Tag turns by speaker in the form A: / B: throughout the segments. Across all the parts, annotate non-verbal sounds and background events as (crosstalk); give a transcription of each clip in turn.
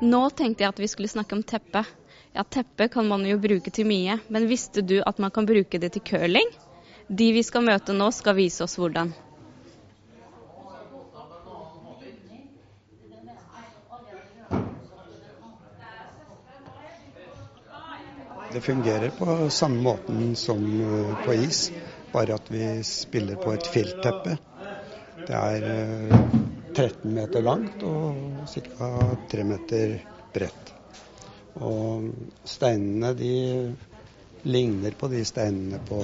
A: Nå tenkte jeg at vi skulle snakke om teppe. Ja, teppe kan man jo bruke til mye, men visste du at man kan bruke det til curling? De vi skal møte nå, skal vise oss hvordan.
B: Det fungerer på samme måten som eh, på is, bare at vi spiller på et filtteppe. Det er 13 eh, meter langt og ca. 3 meter bredt. Og steinene de ligner på de steinene på,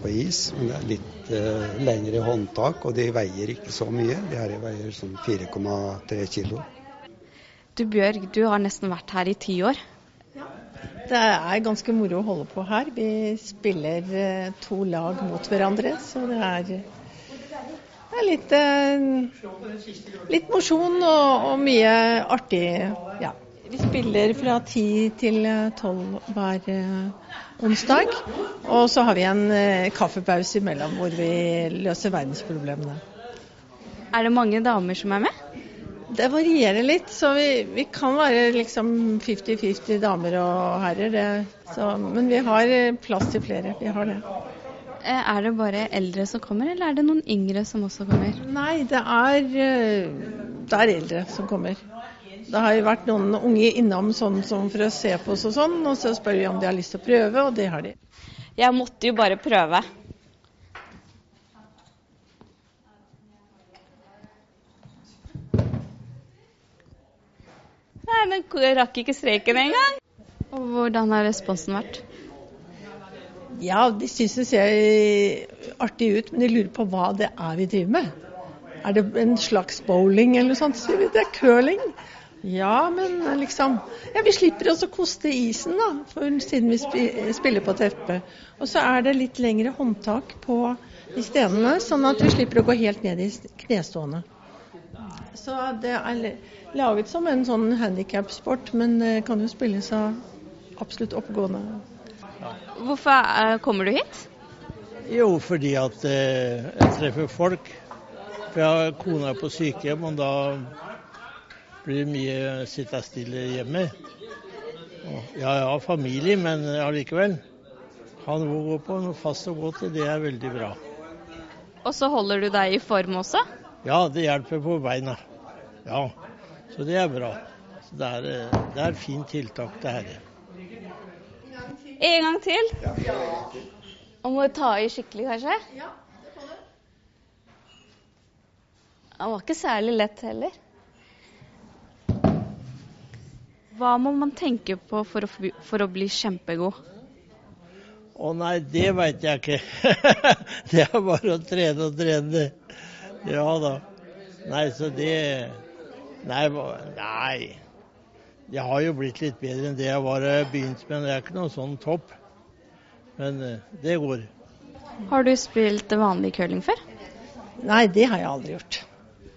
B: på is, men det er litt eh, lengre håndtak, og de veier ikke så mye. De her veier sånn 4,3 kilo.
A: Du Bjørg, du har nesten vært her i ti år.
C: Det er ganske moro å holde på her. Vi spiller eh, to lag mot hverandre, så det er, det er litt, eh, litt mosjon og, og, mye artig. Ja. Vi spiller fra ti til tolv hver eh, onsdag. Og så har vi en kaffepause imellom hvor vi løser verdensproblemene.
A: Er det mange damer som er med?
C: Det varierer litt, så vi, vi kan være liksom 50-50 damer og herrer. Det, så, men vi har plass til flere. Vi har det.
A: Eh, er det bare eldre som kommer, eller er det noen yngre som også kommer?
C: Nei, det er, eh, det er eldre som kommer. Det har jo vært noen unge innom sånn, sånn for å se på oss og sånn, og så spør vi om de har lyst til å prøve, og det har de.
A: Jeg måtte jo bare prøve. Nei, men rakk ikke streken engang. Og hvordan har responsen vært?
C: Ja, de syns det ser artig ut, men de lurer på hva det er vi driver med. Er det en slags bowling eller noe sånt? Så det er curling. Ja, men liksom Ja, vi slipper oss å koste isen, da, for, siden vi spiller på teppet. Og så er det litt lengre håndtak på de stenene, sånn at vi slipper å gå helt ned i knestående. Så det er laget som en sånn handikapsport, men kan jo spilles av absolutt oppegående.
A: Hvorfor eh, kommer du hit?
D: Jo, fordi at eh, jeg treffer folk. For jeg har kona på sykehjem, og da blir det mye sitte stille hjemme. Ja, jeg har familie, men allikevel. Ha noe å gå på, noe fast å gå til, det er veldig bra.
A: Og så holder du deg i form også?
D: Ja, det hjelper på beina. Ja. Så det er bra. Så det, er, eh, det er fint tiltak, det her.
A: En gang til? Og må ta i skikkelig, kanskje? Ja, det får du. Det var ikke særlig lett heller. Hva må man tenke på for å, for å bli kjempegod?
D: Å nei, det veit jeg ikke. (laughs) det er bare å trene og trene. Ja da. Nei, så det Nei, nei. Jeg har jo blitt litt bedre enn det jeg var da jeg begynte, men det er ikke noen sånn topp. Men eh, det går.
A: Har du spilt vanlig curling før?
C: Nei, det har jeg aldri gjort.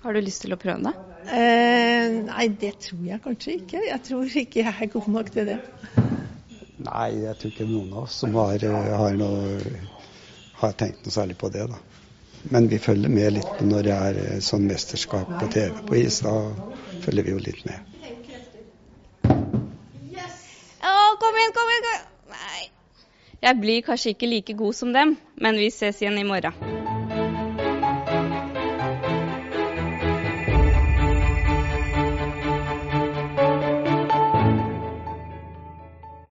A: Har du lyst til å prøve det?
C: Eh, nei, det tror jeg kanskje ikke. Jeg tror ikke jeg er god nok til det.
B: Nei, jeg tror ikke noen av oss som har, eh, har, noe, har tenkt noe særlig på det. da. Men vi følger med litt når det er eh, sånn mesterskap på TV på is. Da følger vi jo litt med.
A: Kom igjen, kom igjen! Nei. Jeg blir kanskje ikke like god som dem, men vi ses igjen i morgen.